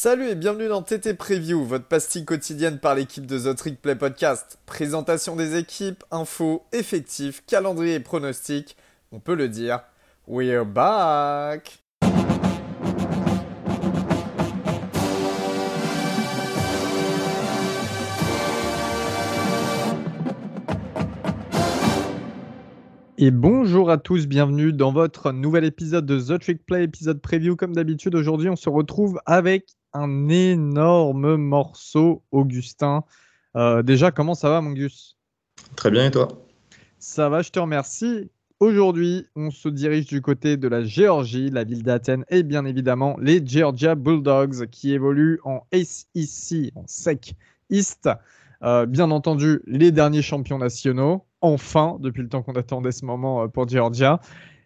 Salut et bienvenue dans TT Preview, votre pastille quotidienne par l'équipe de The Trick Play Podcast. Présentation des équipes, infos, effectifs, calendrier et pronostics. On peut le dire, we're back! Et bonjour à tous, bienvenue dans votre nouvel épisode de The Trick Play, épisode preview. Comme d'habitude, aujourd'hui, on se retrouve avec un énorme morceau, Augustin. Euh, déjà, comment ça va, mon Gus Très bien, et toi? Ça va, je te remercie. Aujourd'hui, on se dirige du côté de la Géorgie, la ville d'Athènes, et bien évidemment les Georgia Bulldogs qui évoluent en SEC, en SEC East. Euh, bien entendu, les derniers champions nationaux, enfin, depuis le temps qu'on attendait ce moment euh, pour Georgia.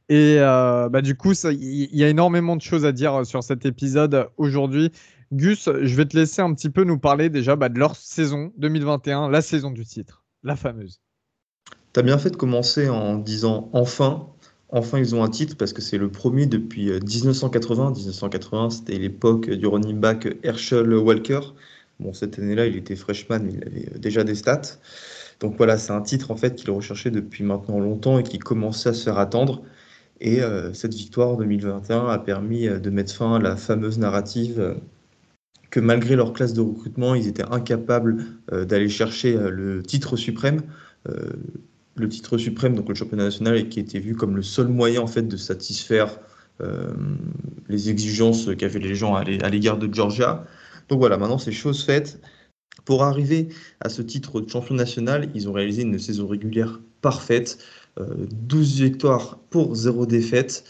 Et euh, bah, du coup, il y, a énormément de choses à dire sur cet épisode aujourd'hui. Gus, je vais te laisser un petit peu nous parler déjà bah, de leur saison 2021, la saison du titre, la fameuse. Tu as bien fait de commencer en disant enfin. Enfin, ils ont un titre parce que c'est le premier depuis 1980. 1980, c'était l'époque du running back Herschel Walker. Bon, cette année-là, il était freshman, mais il avait déjà des stats. Donc voilà, c'est un titre en fait qu'il recherchait depuis maintenant longtemps et qui commençait à se faire attendre. Et euh, cette victoire 2021 a permis euh, de mettre fin à la fameuse narrative euh, que malgré leur classe de recrutement, ils étaient incapables d'aller chercher le titre suprême. le titre suprême, donc le championnat national, et qui était vu comme le seul moyen en fait de satisfaire les exigences qu'avaient les gens à l'égard de Georgia. Donc voilà, maintenant c'est chose faite. Pour arriver à ce titre de champion national, ils ont réalisé une saison régulière parfaite. 12 euh, victoires pour 0 défaite.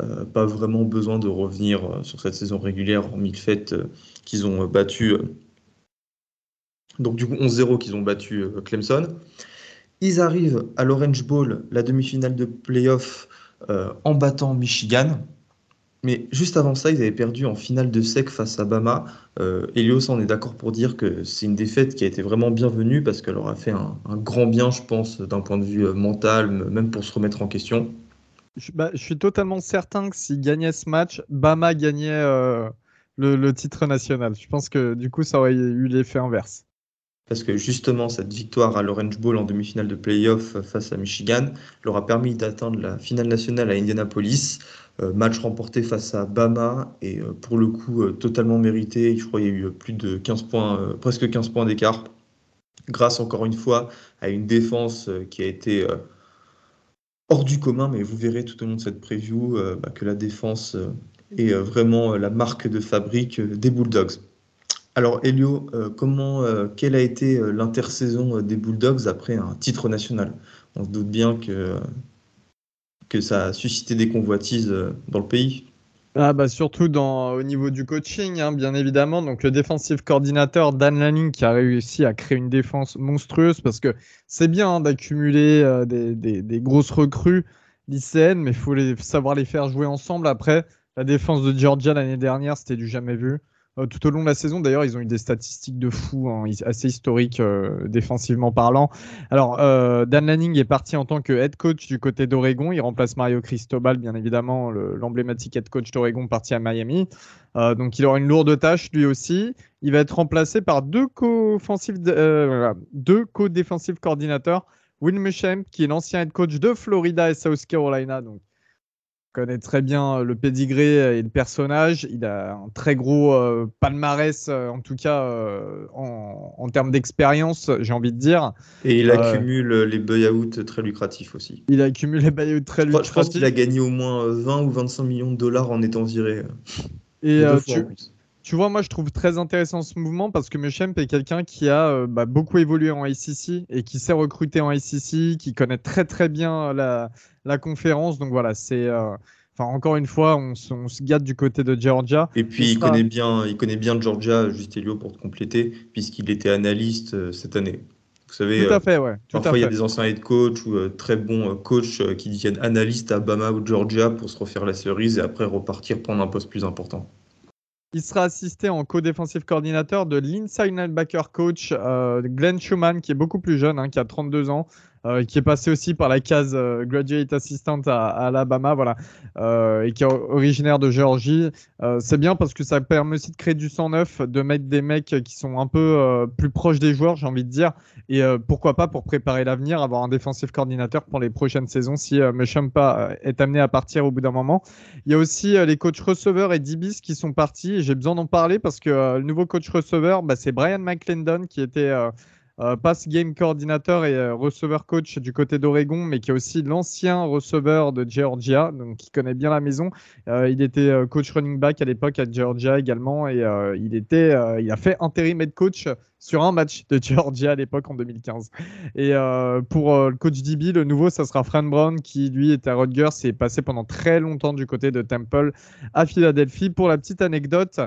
Euh, pas vraiment besoin de revenir euh, sur cette saison régulière, hormis le fait qu'ils ont battu. donc du coup 11-0 qu'ils ont battu Clemson. Ils arrivent à l'Orange Bowl, la demi-finale de playoff, en battant Michigan. Mais juste avant ça, ils avaient perdu en finale de sec face à Bama. Euh, Elios, on est d'accord pour dire que c'est une défaite qui a été vraiment bienvenue parce qu'elle aura fait un, grand bien, je pense, d'un point de vue euh, mental, même pour se remettre en question. Je, bah, suis totalement certain que s'ils gagnaient ce match, Bama gagnait euh, le, titre national. Je pense que du coup, ça aurait eu l'effet inverse. Parce que justement, cette victoire à l'Orange Bowl en demi-finale de playoff face à Michigan leur a permis d'atteindre la finale nationale à Indianapolis. Euh, match remporté face à Bama et euh, pour le coup euh, totalement mérité. Je crois qu'il y a eu plus de 15 points, presque 15 points d'écart, grâce encore une fois à une défense qui a été hors du commun, mais vous verrez tout au long de cette preview bah, que la défense est vraiment la marque de fabrique des Bulldogs. Alors Elio, comment, quelle a été l'intersaison des Bulldogs après un titre national? On se doute bien que que ça a suscité des convoitises euh, dans le pays. Ah bah surtout au niveau du coaching, hein, bien évidemment. Donc le défensif coordinateur Dan Lanning qui a réussi à créer une défense monstrueuse parce que c'est bien hein, d'accumuler euh, des, des, grosses recrues lycéennes, mais il faut savoir les faire jouer ensemble. Après, la défense de Georgia l'année dernière, c'était du jamais vu. Euh, tout au long de la saison. D'ailleurs, ils ont eu des statistiques de fou, hein, assez historiques euh, défensivement parlant. Alors, euh, Dan Lanning est parti en tant que head coach du côté d'Oregon. Il remplace Mario Cristobal, bien évidemment, l'emblématique head coach d'Oregon parti à Miami. donc, il aura une lourde tâche lui aussi. Il va être remplacé par deux co-défensifs co-défensifs coordinateurs. Will Muschamp, qui est l'ancien head coach de Florida et South Carolina. Connaît très bien euh, le pédigré et le personnage. Il a un très gros euh, palmarès, euh, en tout cas en, termes d'expérience, j'ai envie de dire. Et il accumule les buyouts très lucratifs aussi. Il accumule les buyouts très lucratifs. Je pense qu'il a gagné au moins 20 ou 25 millions de dollars en étant viré. Et tu, tu, vois, moi je trouve très intéressant ce mouvement parce que Mechem est quelqu'un qui a bah, beaucoup évolué en ICC et qui sait recruter en ICC, qui connaît très très bien la, la conférence. Donc voilà, c'est. Euh, enfin, encore une fois, on, se gâte du côté de Georgia. Et puis, il, connaît bien, il connaît bien Georgia, juste Elio, pour te compléter, puisqu'il était analyste euh, cette année. Vous savez, tout à fait, ouais. parfois, il y a des anciens head coach ou euh, très bons coachs qui deviennent analystes à Bama ou Georgia pour se refaire la cerise et après repartir prendre un poste plus important. Il sera assisté en co-défensif coordinateur de l'inside linebacker coach Glenn Schumann, qui est beaucoup plus jeune, hein, qui a 32 ans, euh, qui est passé aussi par la case euh, graduate assistant à, Alabama, voilà, euh, et qui est originaire de Géorgie. c'est bien parce que ça permet aussi de créer du sang neuf, de mettre des mecs qui sont un peu plus proches des joueurs, j'ai envie de dire, et pourquoi pas pour préparer l'avenir, avoir un défensif coordinateur pour les prochaines saisons si euh, Mechampa est amené à partir au bout d'un moment. Il y a aussi les coachs receveurs et DBs qui sont partis. J'ai besoin d'en parler parce que le nouveau coach receveur, bah, c'est Brian McClendon qui était euh, pass game coordinateur et euh, receveur coach du côté d'Oregon, mais qui est aussi l'ancien receveur de Georgia, donc qui connaît bien la maison. Euh, il était coach running back à l'époque à Georgia également, et il était, il a fait intérim head coach sur un match de Georgia à l'époque en 2015. Et pour le coach DB, le nouveau, ça sera Fran Brown qui lui était à Rutgers et est passé pendant très longtemps du côté de Temple à Philadelphie. Pour la petite anecdote,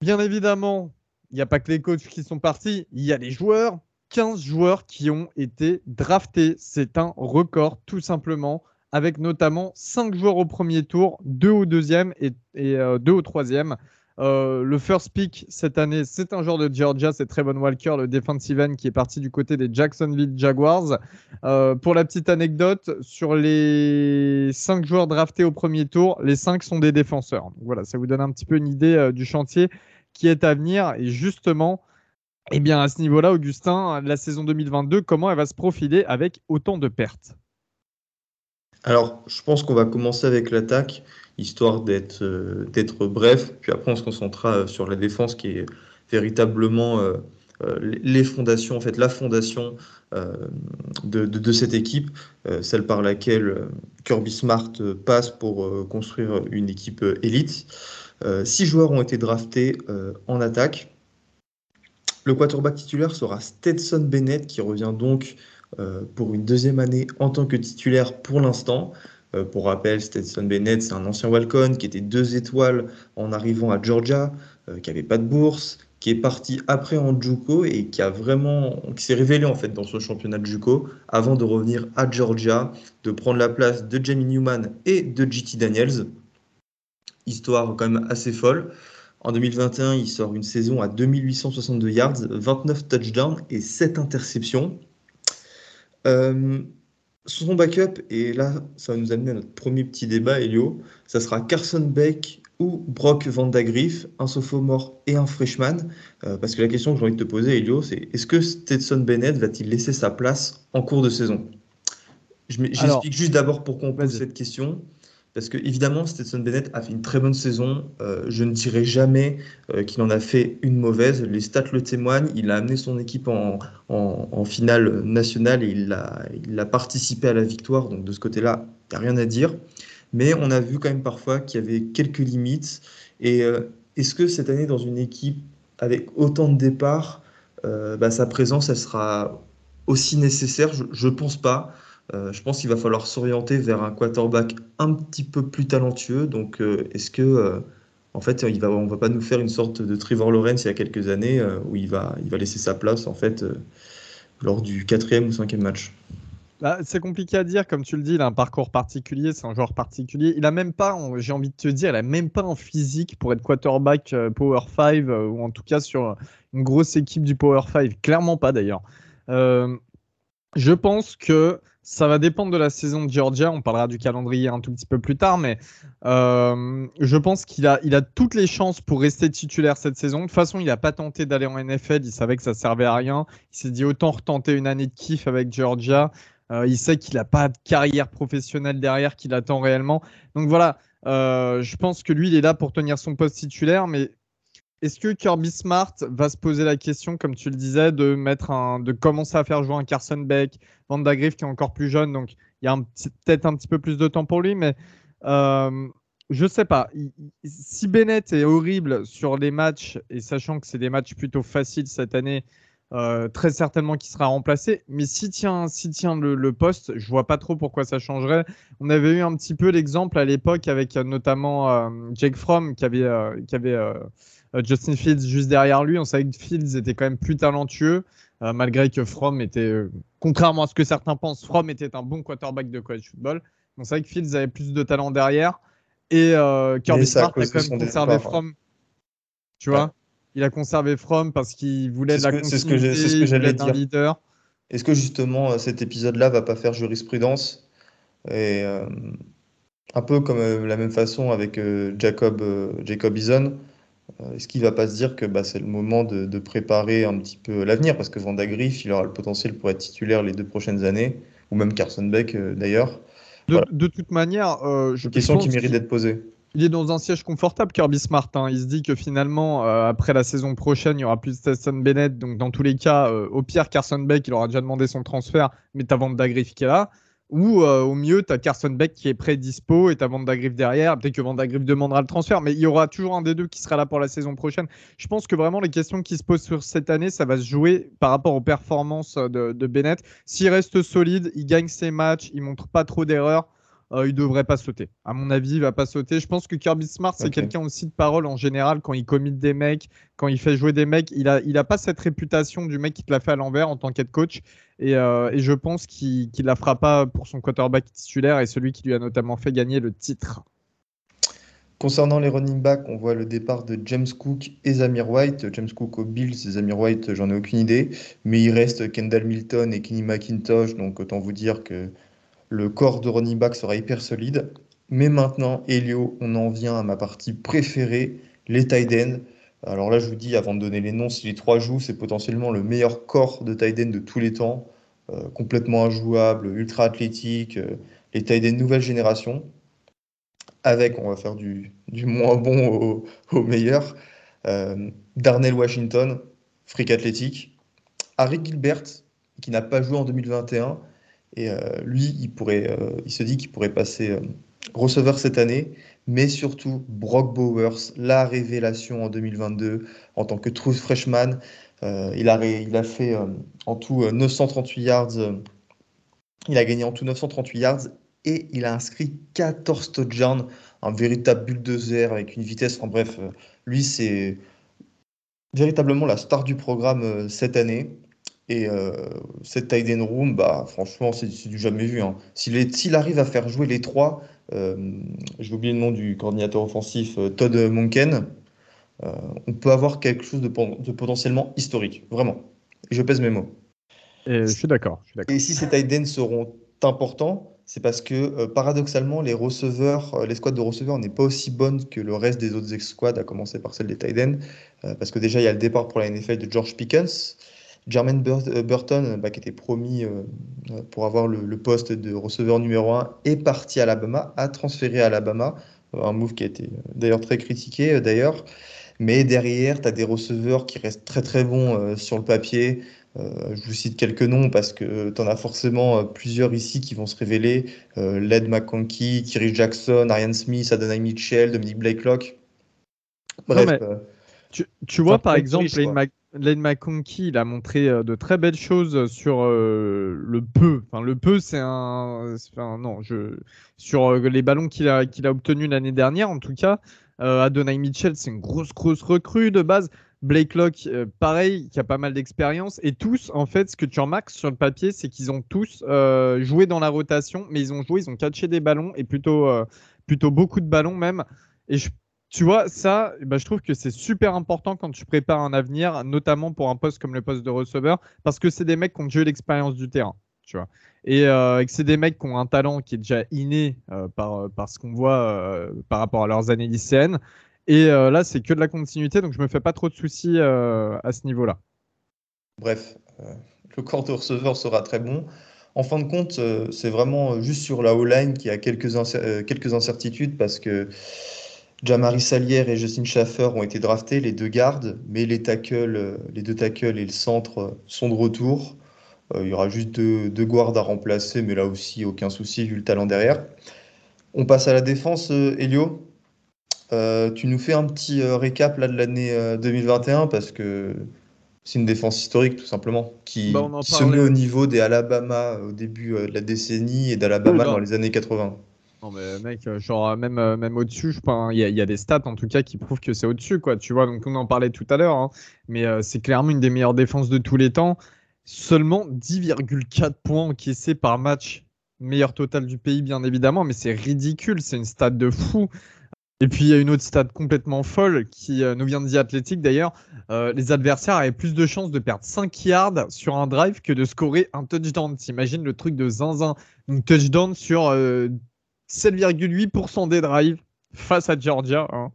bien évidemment, il n'y a pas que les coachs qui sont partis, il y a les joueurs. 15 joueurs qui ont été draftés. C'est un record, tout simplement, avec notamment 5 joueurs au premier tour, 2 au deuxième et, 2 euh, au troisième. Euh, le first pick cette année, c'est un joueur de Georgia, c'est Trevon Walker, le defensive end qui est parti du côté des Jacksonville Jaguars. Euh, pour la petite anecdote, sur les 5 joueurs draftés au premier tour, les 5 sont des défenseurs. voilà, ça vous donne un petit peu une idée du chantier qui est à venir. Et justement, eh bien, à ce niveau-là, Augustin, la saison 2022, comment elle va se profiler avec autant de pertes? Alors, je pense qu'on va commencer avec l'attaque, histoire d'être euh, bref. Puis après, on se concentrera euh, sur la défense qui est véritablement euh, les fondations, en fait, la fondation de, cette équipe, celle par laquelle Kirby Smart passe pour construire une équipe élite. Euh, six joueurs ont été draftés euh, en attaque. Le quarterback titulaire sera Stetson Bennett, qui revient donc euh, pour une deuxième année en tant que titulaire pour l'instant. pour rappel, Stetson Bennett, c'est un ancien Walcon qui était deux étoiles en arrivant à Georgia, qui n'avait pas de bourse, qui est parti après en JUCO et qui a vraiment, qui s'est révélé en fait dans ce championnat de JUCO avant de revenir à Georgia, de prendre la place de Jamie Newman et de JT Daniels histoire quand même assez folle. En 2021, il sort une saison à 2862 yards, 29 touchdowns et 7 interceptions. Euh, son backup, et là, ça va nous amener à notre premier petit débat, Elio, ça sera Carson Beck ou Brock Vandagriff, un sophomore et un freshman. Euh, parce que la question que j'ai envie de te poser, Elio, c'est est-ce que Stetson Bennett va-t-il laisser sa place en cours de saison? J'explique juste d'abord pourquoi on pose cette question. Parce que évidemment, Stetson Bennett a fait une très bonne saison. Euh, je ne dirais jamais euh, qu'il en a fait une mauvaise. Les stats le témoignent. Il a amené son équipe en, finale nationale et il a, il a, participé à la victoire. Donc de ce côté-là, il n'y a rien à dire. Mais on a vu quand même parfois qu'il y avait quelques limites. Et euh, est-ce que cette année, dans une équipe avec autant de départs, bah, sa présence, elle sera aussi nécessaire? Je ne pense pas. Euh, je pense qu'il va falloir s'orienter vers un quarterback un petit peu plus talentueux. Donc, euh, est-ce que, euh, en fait, il va, on va pas nous faire une sorte de Trevor Lawrence il y a quelques années où il va, il va laisser sa place en fait lors du quatrième ou cinquième match? Bah, c'est compliqué à dire, comme tu le dis, il a un parcours particulier, c'est un joueur particulier. Il a même pas, j'ai envie de te dire, il a même pas en physique pour être quarterback Power 5 ou en tout cas sur une grosse équipe du Power 5. Clairement pas d'ailleurs. je pense que ça va dépendre de la saison de Georgia. On parlera du calendrier un tout petit peu plus tard, mais euh, je pense qu'il a, toutes les chances pour rester titulaire cette saison. De toute façon, il n'a pas tenté d'aller en NFL. Il savait que ça servait à rien. Il s'est dit autant retenter une année de kiff avec Georgia. Euh, il sait qu'il n'a pas de carrière professionnelle derrière qu'il attend réellement. Donc voilà, euh, je pense que lui, il est là pour tenir son poste titulaire, mais est-ce que Kirby Smart va se poser la question, comme tu le disais, de mettre un, de commencer à faire jouer un Carson Beck, Vanda Griff qui est encore plus jeune, donc il y a peut-être un petit peu plus de temps pour lui, mais euh, je sais pas. si Bennett est horrible sur les matchs, et sachant que c'est des matchs plutôt faciles cette année, euh, très certainement qu'il sera remplacé. Mais si tient, si tient le, poste, je vois pas trop pourquoi ça changerait. On avait eu un petit peu l'exemple à l'époque avec euh, notamment euh, Jake Fromm qui avait, qui avait Justin Fields juste derrière lui. On savait que Fields était quand même plus talentueux, euh, malgré que Fromm était, euh, contrairement à ce que certains pensent, Fromm était un bon quarterback de college football. On savait que Fields avait plus de talent derrière. Et Kirby Smart a quand même conservé Fromm. Tu vois? Il a conservé Fromm parce qu'il voulait de la continuité, ce que, ce que j'allais dire. leader. est-ce que justement cet épisode-là va pas faire jurisprudence et un peu comme la même façon avec Jacob Jacob Eason est-ce qu'il va pas se dire que bah, c'est le moment de, préparer un petit peu l'avenir? Parce que Vanda Griff il aura le potentiel pour être titulaire les deux prochaines années ou même Carson Beck d'ailleurs de, toute manière, euh, je une question qui mérite d'être posée. Il est dans un siège confortable, Kirby Smart. Hein. Il se dit que finalement, euh, après la saison prochaine, il y aura plus de Stetson Bennett. Donc, dans tous les cas, euh, au pire, Carson Beck, il aura déjà demandé son transfert, mais ta vente d'Agriff qui est là. Ou euh, au mieux, tu as Carson Beck qui est prêt dispo et tu as Vanda derrière. Peut-être que Vanda demandera le transfert, mais il y aura toujours un des deux qui sera là pour la saison prochaine. Je pense que vraiment les questions qui se posent sur cette année, ça va se jouer par rapport aux performances de, de Bennett. S'il reste solide, il gagne ses matchs, il montre pas trop d'erreurs euh, il devrait pas sauter. À mon avis, il va pas sauter. Je pense que Kirby Smart, c'est quelqu'un aussi de parole en général quand il commit des mecs, quand il fait jouer des mecs. Il a, il a pas cette réputation du mec qui te l'a fait à l'envers en tant qu'être coach. Et, euh, et, je pense qu'il ne la fera pas pour son quarterback titulaire et celui qui lui a notamment fait gagner le titre. Concernant les running backs, on voit le départ de James Cook et Zamir White. James Cook aux Bills Zamir White, j'en ai aucune idée. Mais il reste Kendall Milton et Kenny McIntosh, donc autant vous dire que le corps de running back sera hyper solide. Mais maintenant, Elio, on en vient à ma partie préférée, les tight. Alors là, je vous dis, avant de donner les noms, si les trois jouent, c'est potentiellement le meilleur corps de tight de tous les temps. Euh, complètement injouable, ultra athlétique, euh, les tight nouvelle génération. Avec, on va faire du, moins bon au, meilleur, euh, Darnell Washington, fric athlétique. Harry Gilbert, qui n'a pas joué en 2021, et euh, lui, il, pourrait, euh, se dit qu'il pourrait passer euh, receveur cette année, mais surtout Brock Bowers, la révélation en 2022 en tant que true freshman. il a fait en tout 938 yards. il a gagné en tout 938 yards et il a inscrit 14 touchdowns, un véritable bulldozer avec une vitesse. En bref, lui, c'est véritablement la star du programme cette année. Et euh, cette tight end room, bah, franchement, c'est du jamais vu. Hein. S'il arrive à faire jouer les trois, euh, j'ai oublié le nom du coordinateur offensif, euh, Todd Monken, on peut avoir quelque chose de, potentiellement historique, vraiment. Et je pèse mes mots. Et je suis d'accord. Et si ces tight seront importants, c'est parce que paradoxalement, les receveurs, les squads de receveurs n'est pas aussi bonne que le reste des autres ex-squads, à commencer par celle des tight parce que déjà, il y a le départ pour la NFL de George Pickens. Jermaine euh, Burton, bah, qui était promis euh, pour avoir le, poste de receveur numéro 1, est parti à Alabama, a transféré à Alabama, euh, un move qui a été d'ailleurs très critiqué d'ailleurs. Mais derrière, tu as des receveurs qui restent très très bons sur le papier. je vous cite quelques noms parce que tu en as forcément plusieurs ici qui vont se révéler. Led McConkey, Thierry Jackson, Ariane Smith, Adonai Mitchell, Dominique Blakelock. Bref. tu, vois, par exemple, Lane McConkey, il a montré euh, de très belles choses sur euh, le peu. Enfin, le peu, c'est un, non, je sur euh, les ballons qu'il a qu'il a obtenu l'année dernière, en tout cas. Adonai Mitchell, c'est une grosse grosse recrue de base. Blake Locke, pareil, qui a pas mal d'expérience. Et tous, en fait, ce que tu remarques sur le papier, c'est qu'ils ont tous joué dans la rotation, mais ils ont joué, ils ont catché des ballons et plutôt plutôt beaucoup de ballons même. Et je tu vois, ça, bah, je trouve que c'est super important quand tu prépares un avenir, notamment pour un poste comme le poste de receveur, parce que c'est des mecs qui ont déjà l'expérience du terrain. Tu vois. Et, euh, que c'est des mecs qui ont un talent qui est déjà inné euh, par, par, ce qu'on voit euh, par rapport à leurs années lycéennes. Et là, c'est que de la continuité, donc je me fais pas trop de soucis à ce niveau-là. Bref, le corps de receveur sera très bon. En fin de compte, c'est vraiment juste sur la O-line qu'il y a quelques, quelques incertitudes parce que Jamari Salière et Justin Schaffer ont été draftés, les deux gardes, mais les tackles, euh, les deux tackles et le centre euh, sont de retour. Euh, il y aura juste deux, deux, guards à remplacer, mais là aussi, aucun souci vu le talent derrière. On passe à la défense, Elio. tu nous fais un petit récap là, de l'année 2021 parce que c'est une défense historique tout simplement qui, bah, se met au niveau des Alabama au début de la décennie et d'Alabama dans les années 80. Non mais mec, euh, genre euh, même, euh, même au-dessus, je pense, il y, a des stats en tout cas qui prouvent que c'est au-dessus, quoi. Tu vois, donc on en parlait tout à l'heure, hein. mais c'est clairement une des meilleures défenses de tous les temps. Seulement 10,4 points encaissés par match, meilleur total du pays bien évidemment, mais c'est ridicule, c'est une stat de fou. Et puis il y a une autre stat complètement folle qui nous vient de The Athletic d'ailleurs. les adversaires avaient plus de chances de perdre 5 yards sur un drive que de scorer un touchdown. T'imagines le truc de zinzin. Donc touchdown sur 7,8% des drives face à Georgia. Hein.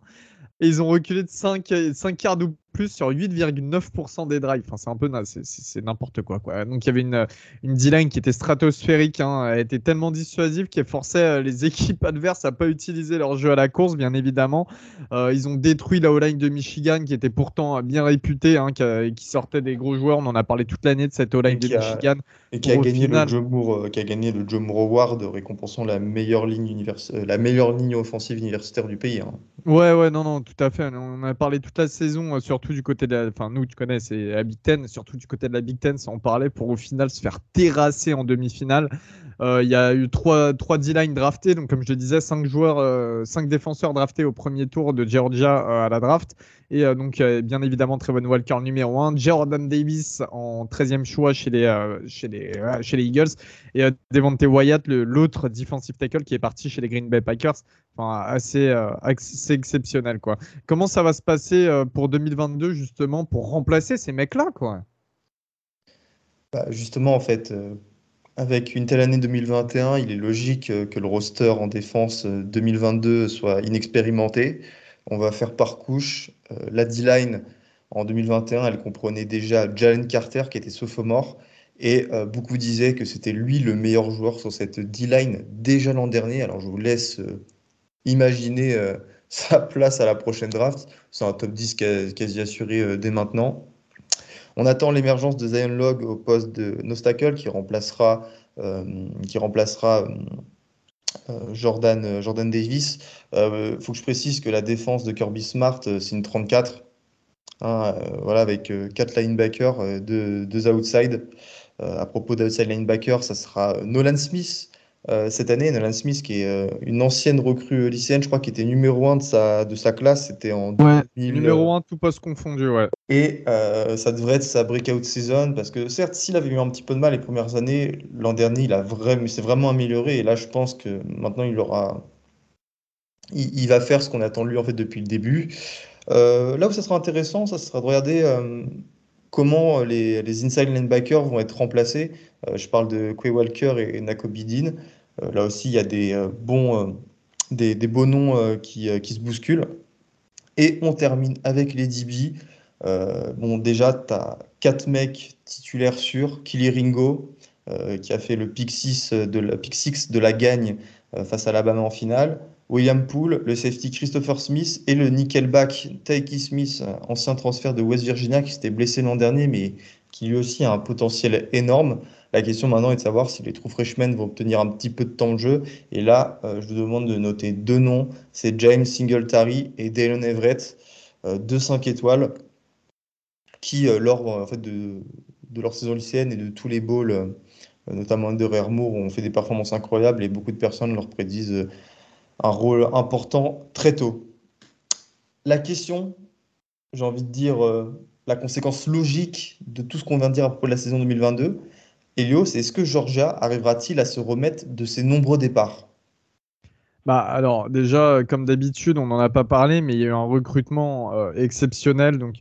Et ils ont reculé de 5, 5 yards ou plus sur 8,9% des drives. Enfin, c'est un peu c'est n'importe quoi, quoi. Donc il y avait une, une D-line qui était stratosphérique, hein, elle était tellement dissuasive qu'elle forçait euh, les équipes adverses à pas utiliser leur jeu à la course, bien évidemment. Euh, ils ont détruit la O-line de Michigan qui était pourtant bien réputée, hein, qui, sortait des gros joueurs. On en a parlé toute l'année de cette O-line de Michigan. Et qui a, gagné le Joe Moore, euh, qui a gagné le Joe Moore Award récompensant la meilleure ligne, univers... la meilleure ligne offensive universitaire du pays. Hein. Ouais, ouais, non, non, tout à fait. On en a parlé toute la saison, surtout du côté de la, enfin nous tu connais, c'est la Big Ten, surtout du côté de la Big Ten, ça en pour au final se faire terrasser en demi-finale. Euh, il y a eu trois, trois D-line draftés, donc comme je le disais, cinq joueurs, euh, cinq défenseurs draftés au premier tour de Georgia euh, à la draft. Et donc, bien évidemment, Trevon Walker numéro 1, Jordan Davis en 13e choix chez les, chez les, chez les Eagles, et Devante Wyatt, l'autre defensive tackle qui est parti chez les Green Bay Packers. Enfin, assez, assez exceptionnel, quoi. Comment ça va se passer pour 2022, justement, pour remplacer ces mecs-là, quoi? Bah, Justement, en fait avec une telle année 2021, il est logique euh, que le roster en défense 2022 euh, soit inexpérimenté. On va faire par couche. Euh, la D-line en 2021, elle comprenait déjà Jalen Carter qui était sophomore. Et beaucoup disaient que c'était lui le meilleur joueur sur cette D-line déjà l'an dernier. Alors je vous laisse imaginer sa place à la prochaine draft. C'est un top 10 quasi assuré dès maintenant. On attend l'émergence de Zion Log au poste de Nostacle qui remplacera, euh, qui remplacera euh, Jordan, Jordan Davis. Il euh, faut que je précise que la défense de Kirby Smart, c'est une 34. Hein, voilà, avec quatre linebackers, deux, deux outside. à propos d'outside linebacker, ça sera Nolan Smith, euh, cette année, Nolan Smith, qui est euh, une ancienne recrue lycéenne, je crois, qui était numéro 1 de sa, de sa classe, c'était en ouais, Numéro 1, tout poste confondu, ouais. Et euh, ça devrait être sa breakout season, parce que certes, s'il avait eu un petit peu de mal les premières années, l'an dernier, il a vraiment, s'est vraiment amélioré, et là, je pense que maintenant, il aura. Il, va faire ce qu'on attend de lui en fait depuis le début. là où ça sera intéressant, ça sera de regarder comment les, les inside linebackers vont être remplacés. je parle de Quay Walker et, et Nakobe Dean. Euh, là aussi, il y a des euh, bons, euh, des, beaux noms qui, se bousculent. Et on termine avec les DB. bon, déjà, tu as quatre mecs titulaires sûrs. Killy Ringo, qui a fait le pick 6 de la, de la gagne face à l'Alabama en finale. William Poole, le safety Christopher Smith et le nickelback Taiki Smith, ancien transfert de West Virginia qui s'était blessé l'an dernier, mais qui lui aussi a un potentiel énorme. La question maintenant est de savoir si les trous freshmen vont obtenir un petit peu de temps de jeu. Et là, euh, je vous demande de noter deux noms. C'est James Singletary et Dalen Everett, euh, deux 5 étoiles, qui, euh, lors de, leur saison lycéenne et de tous les bowls, notamment de Moore, ont fait des performances incroyables et beaucoup de personnes leur prédisent un rôle important très tôt. La question, j'ai envie de dire, la conséquence logique de tout ce qu'on vient de dire à propos de la saison 2022, Elios, est-ce que Georgia arrivera-t-il à se remettre de ses nombreux départs? Bah alors déjà comme d'habitude on n'en a pas parlé mais il y a eu un recrutement euh, exceptionnel. Donc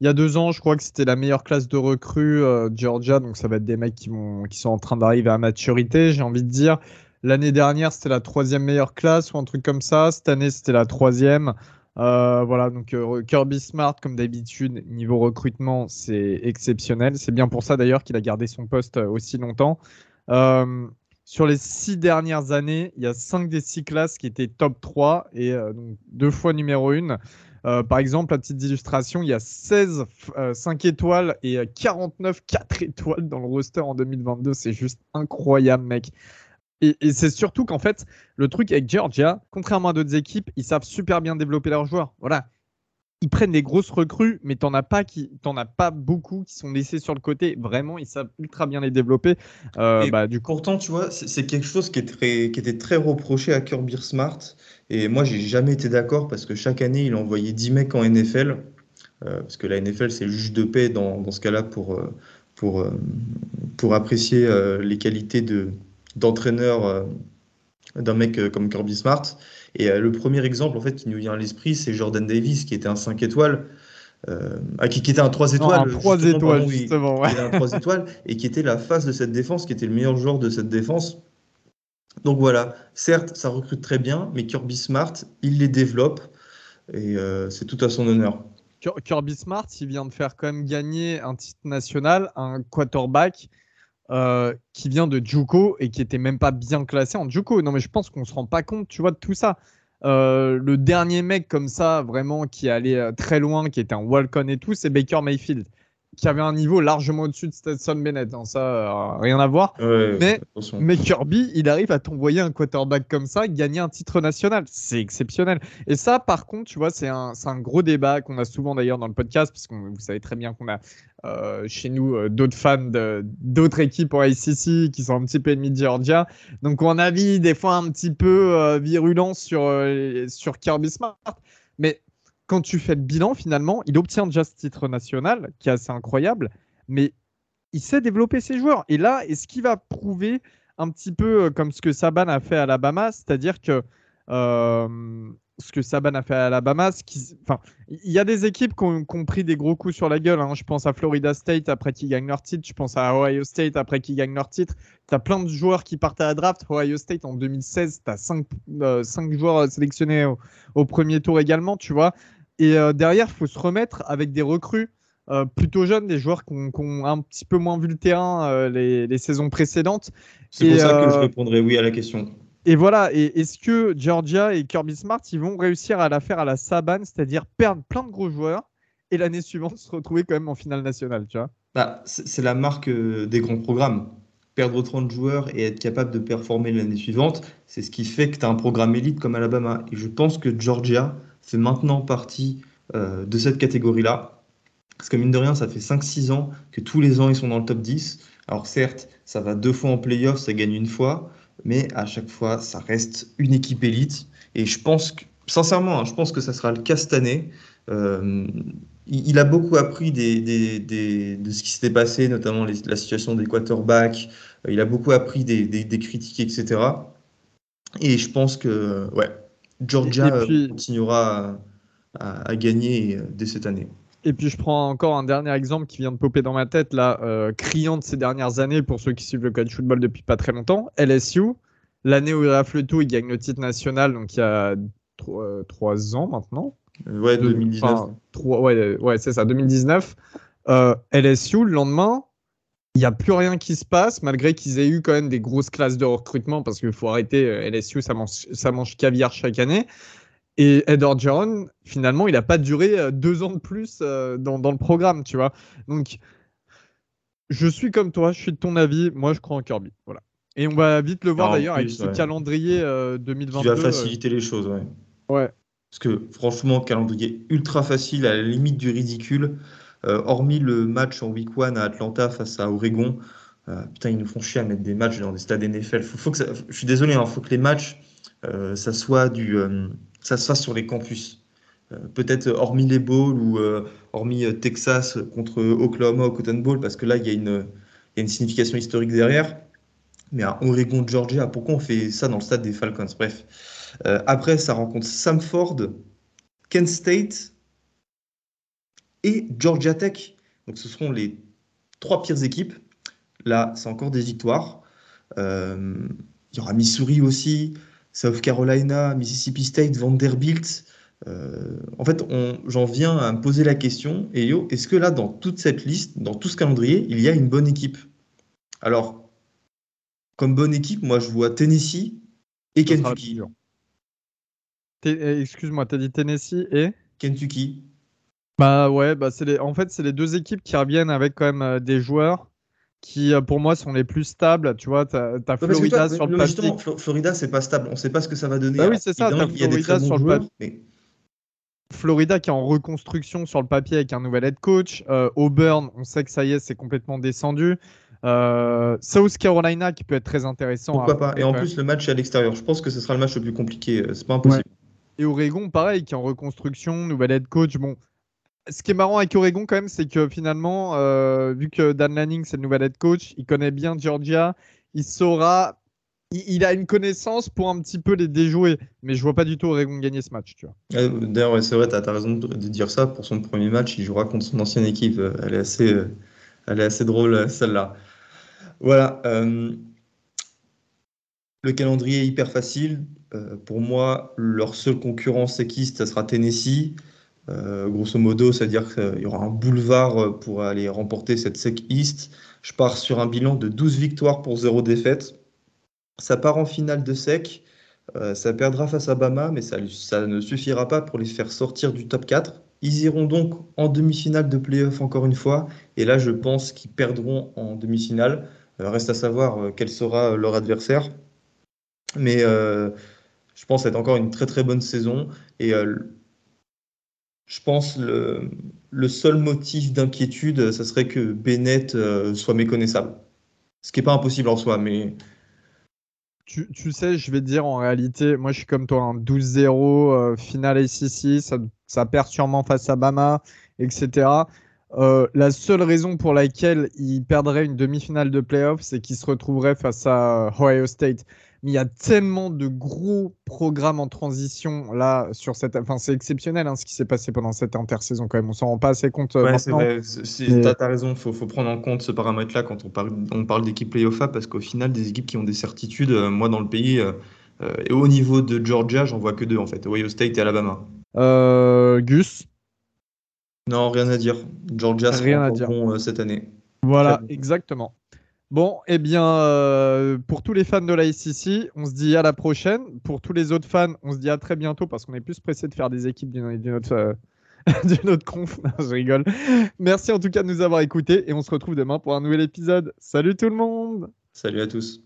il y a deux ans je crois que c'était la meilleure classe de recrues euh, Georgia. Donc ça va être des mecs qui, sont en train d'arriver à maturité j'ai envie de dire. L'année dernière c'était la troisième meilleure classe ou un truc comme ça. Cette année c'était la troisième euh, voilà, donc euh, Kirby Smart, comme d'habitude, niveau recrutement, c'est exceptionnel. C'est bien pour ça d'ailleurs qu'il a gardé son poste euh, aussi longtemps. sur les six dernières années, il y a cinq des six classes qui étaient top 3 et donc deux fois numéro 1. par exemple, à petite illustration, il y a 16 5 étoiles et 49 4 étoiles dans le roster en 2022. C'est juste incroyable, mec. Et, c'est surtout qu'en fait, le truc avec Georgia, contrairement à d'autres équipes, ils savent super bien développer leurs joueurs. Voilà. Ils prennent des grosses recrues, mais t'en as pas qui, t'en as pas beaucoup qui sont laissés sur le côté. Vraiment, ils savent ultra bien les développer. Euh, bah, du Pourtant, tu vois, c'est quelque chose qui, est très, qui était très reproché à Kirby Smart. Et moi, j'ai jamais été d'accord parce que chaque année, il envoyait 10 mecs en NFL. Euh, parce que la NFL, c'est le juge de paix dans, dans ce cas-là pour, euh, pour, pour apprécier les qualités de, d'entraîneur euh, d'un mec euh, comme Kirby Smart. Et le premier exemple en fait qui nous vient à l'esprit, c'est Jordan Davis qui était un 5 étoiles. Ah, qui, était un 3 étoiles. un 3 étoiles, justement. Ouais. un 3 étoiles et qui était la face de cette défense, qui était le meilleur joueur de cette défense. Donc voilà, certes, ça recrute très bien, mais Kirby Smart, il les développe et c'est tout à son honneur. Kirby Smart, il vient de faire quand même gagner un titre national, un quarterback euh, qui vient de Juco et qui était même pas bien classé en Juco. Non, mais je pense qu'on se rend pas compte, tu vois, de tout ça. Euh, le dernier mec comme ça, vraiment, qui allait euh, très loin, qui était un walk-on et tout, c'est Baker Mayfield qui avait un niveau largement au-dessus de Stetson Bennett. Hein, ça, euh, rien à voir. mais, mais, Kirby, il arrive à t'envoyer un quarterback comme ça, gagner un titre national. C'est exceptionnel. Et ça, par contre, tu vois, c'est un, un, gros débat qu'on a souvent d'ailleurs dans le podcast, parce que vous savez très bien qu'on a euh, chez nous euh, d'autres fans d'autres équipes en ICC qui sont un petit peu ennemis de Georgia. Donc, on a vu des fois un petit peu virulent sur, sur Kirby Smart. Mais quand tu fais le bilan, finalement, il obtient déjà ce titre national, qui est assez incroyable, mais il sait développer ses joueurs. Et là, est-ce qu'il va prouver un petit peu euh, comme ce que Saban a fait à Alabama, c'est-à-dire que euh, ce que Saban a fait à Alabama, enfin, il y a des équipes qui ont, pris des gros coups sur la gueule. Hein. Je pense à Florida State après qu'ils gagnent leur titre. Je pense à Ohio State après qu'ils gagnent leur titre. Tu as plein de joueurs qui partent à la draft. Ohio State en 2016, tu as 5, joueurs sélectionnés au, au, premier tour également, tu vois. Et euh, derrière, il faut se remettre avec des recrues euh, plutôt jeunes, des joueurs qui ont, un petit peu moins vu le terrain euh, les, saisons précédentes. C'est pour ça que je répondrai oui à la question. Et voilà, et est-ce que Georgia et Kirby Smart, ils vont réussir à la faire à la Saban, c'est-à-dire perdre plein de gros joueurs et l'année suivante se retrouver quand même en finale nationale, tu vois? Bah, C'est la marque des grands programmes. Perdre 30 joueurs et être capable de performer l'année suivante, c'est ce qui fait que tu as un programme élite comme Alabama. Et je pense que Georgia, fait maintenant partie euh, de cette catégorie-là. Parce que mine de rien, ça fait 5-6 ans que tous les ans, ils sont dans le top 10. Alors certes, ça va deux fois en playoff, ça gagne une fois, mais à chaque fois, ça reste une équipe élite. Et je pense que, sincèrement, hein, je pense que ça sera le cas cette année. Euh, il, a beaucoup appris de ce qui s'était passé, notamment la situation des quarterbacks. Il a beaucoup appris des, critiques, etc. Et je pense que, ouais, Georgia euh, continuera à, gagner euh, dès cette année. Et puis je prends encore un dernier exemple qui vient de popper dans ma tête, là, euh, criant de ces dernières années pour ceux qui suivent le college football depuis pas très longtemps. LSU, l'année où il rafle le tout, il gagne le titre national, donc il y a trois ans maintenant. ouais, 2019. ouais, ouais c'est ça, 2019. LSU, le lendemain, il n'y a plus rien qui se passe, malgré qu'ils aient eu quand même des grosses classes de recrutement, parce qu'il faut arrêter, euh, LSU, ça mange, ça mange caviar chaque année. Et Ed Orgeron, finalement, il n'a pas duré euh, deux ans de plus euh, dans, dans, le programme, tu vois. Donc, je suis comme toi, je suis de ton avis. Moi, je crois en Kirby. Voilà. Et on va vite le voir d'ailleurs avec ce calendrier 2022. Qui va faciliter les choses, ouais. Ouais. Parce que franchement, calendrier ultra facile, à la limite du ridicule. Euh, hormis le match en week one à Atlanta face à Oregon, euh, putain, ils nous font chier à mettre des matchs dans des stades NFL. Faut, que je suis désolé, il hein, faut que les matchs, euh, ça soit du, ça se fasse sur les campus. Peut-être hormis les bowls ou hormis Texas contre Oklahoma au Cotton Bowl, parce que là, il y, a une, y a une signification historique derrière. Mais à Oregon, Georgia, pourquoi on fait ça dans le stade des Falcons? Bref. après, ça rencontre Samford, Kent State et Georgia Tech. Donc ce seront les trois pires équipes. Là, c'est encore des victoires. Euh, il y aura Missouri aussi, South Carolina, Mississippi State, Vanderbilt. Euh, en fait, j'en viens à me poser la question, et yo, est-ce que là, dans toute cette liste, dans tout ce calendrier, il y a une bonne équipe? Alors, comme bonne équipe, moi, je vois Tennessee et Kentucky. Eh, excuse-moi, tu as dit Tennessee et? Kentucky. Bah ouais, bah c'est les... en fait, c'est les deux équipes qui reviennent avec quand même euh, des joueurs qui, euh, pour moi, sont les plus stables. Tu vois, tu as, Florida sur le papier. Justement, Florida, c'est pas stable. On sait pas ce que ça va donner. Bah oui, c'est ça. As Florida sur le papier. Florida qui est en reconstruction sur le papier avec un nouvel head coach. Euh, Auburn, on sait que ça y est, c'est complètement descendu. South Carolina qui peut être très intéressant. Pourquoi pas Et en plus, le match est à l'extérieur. Je pense que ce sera le match le plus compliqué. C'est pas impossible. Et Oregon, pareil, qui est en reconstruction, nouvel head coach. Bon, ce qui est marrant avec Oregon quand même, c'est que finalement, euh, vu que Dan Lanning c'est le nouvel head coach, il connaît bien Georgia, il saura il, a une connaissance pour un petit peu les déjouer, mais je vois pas du tout Oregon gagner ce match. Vois. D'ailleurs, c'est vrai, tu as, raison de, dire ça. Pour son premier match, il jouera contre son ancienne équipe. Elle est assez, elle est assez drôle, celle-là. Voilà. Euh, le calendrier est hyper facile. Euh, pour moi, leur seule concurrence séquiste, ça sera Tennessee. Euh, grosso modo, c'est-à-dire qu'il y aura un boulevard pour aller remporter cette SEC East. Je pars sur un bilan de 12 victoires pour 0 défaite. Ça part en finale de SEC. ça perdra face à Bama, mais ça, ne suffira pas pour les faire sortir du top 4. Ils iront donc en demi-finale de playoff encore une fois. Et là, je pense qu'ils perdront en demi-finale. Euh, reste à savoir euh, quel sera leur adversaire. Mais euh, je pense être encore une très très bonne saison. Et je pense le, le seul motif d'inquiétude, ça serait que Bennett soit méconnaissable. Ce qui n'est pas impossible en soi, mais. Tu, sais, je vais dire en réalité, moi je suis comme toi, un 12-0, finale ACC, ça, ça perd sûrement face à Bama, etc. Euh, la seule raison pour laquelle il perdrait une demi-finale de playoff, c'est qu'il se retrouverait face à Ohio State. Mais il y a tellement de gros programmes en transition là sur cette. Enfin, c'est exceptionnel hein, ce qui s'est passé pendant cette intersaison quand même. On s'en rend pas assez compte. Euh, ouais, c'est vrai. Tu as, raison. Il faut, faut, prendre en compte ce paramètre-là quand on parle, on parle d'équipe playoff parce qu'au final, des équipes qui ont des certitudes, euh, moi dans le pays, et au niveau de Georgia, j'en vois que deux en fait Ohio State et Alabama. Gus? Non, rien à dire. Georgia sera à dire. bon euh, cette année. Voilà, exactement. Bon, eh bien, euh, pour tous les fans de la SEC, on se dit à la prochaine. Pour tous les autres fans, on se dit à très bientôt parce qu'on est plus pressé de faire des équipes d'une autre, euh, autre conf. je rigole. Merci en tout cas de nous avoir écoutés et on se retrouve demain pour un nouvel épisode. Salut tout le monde Salut à tous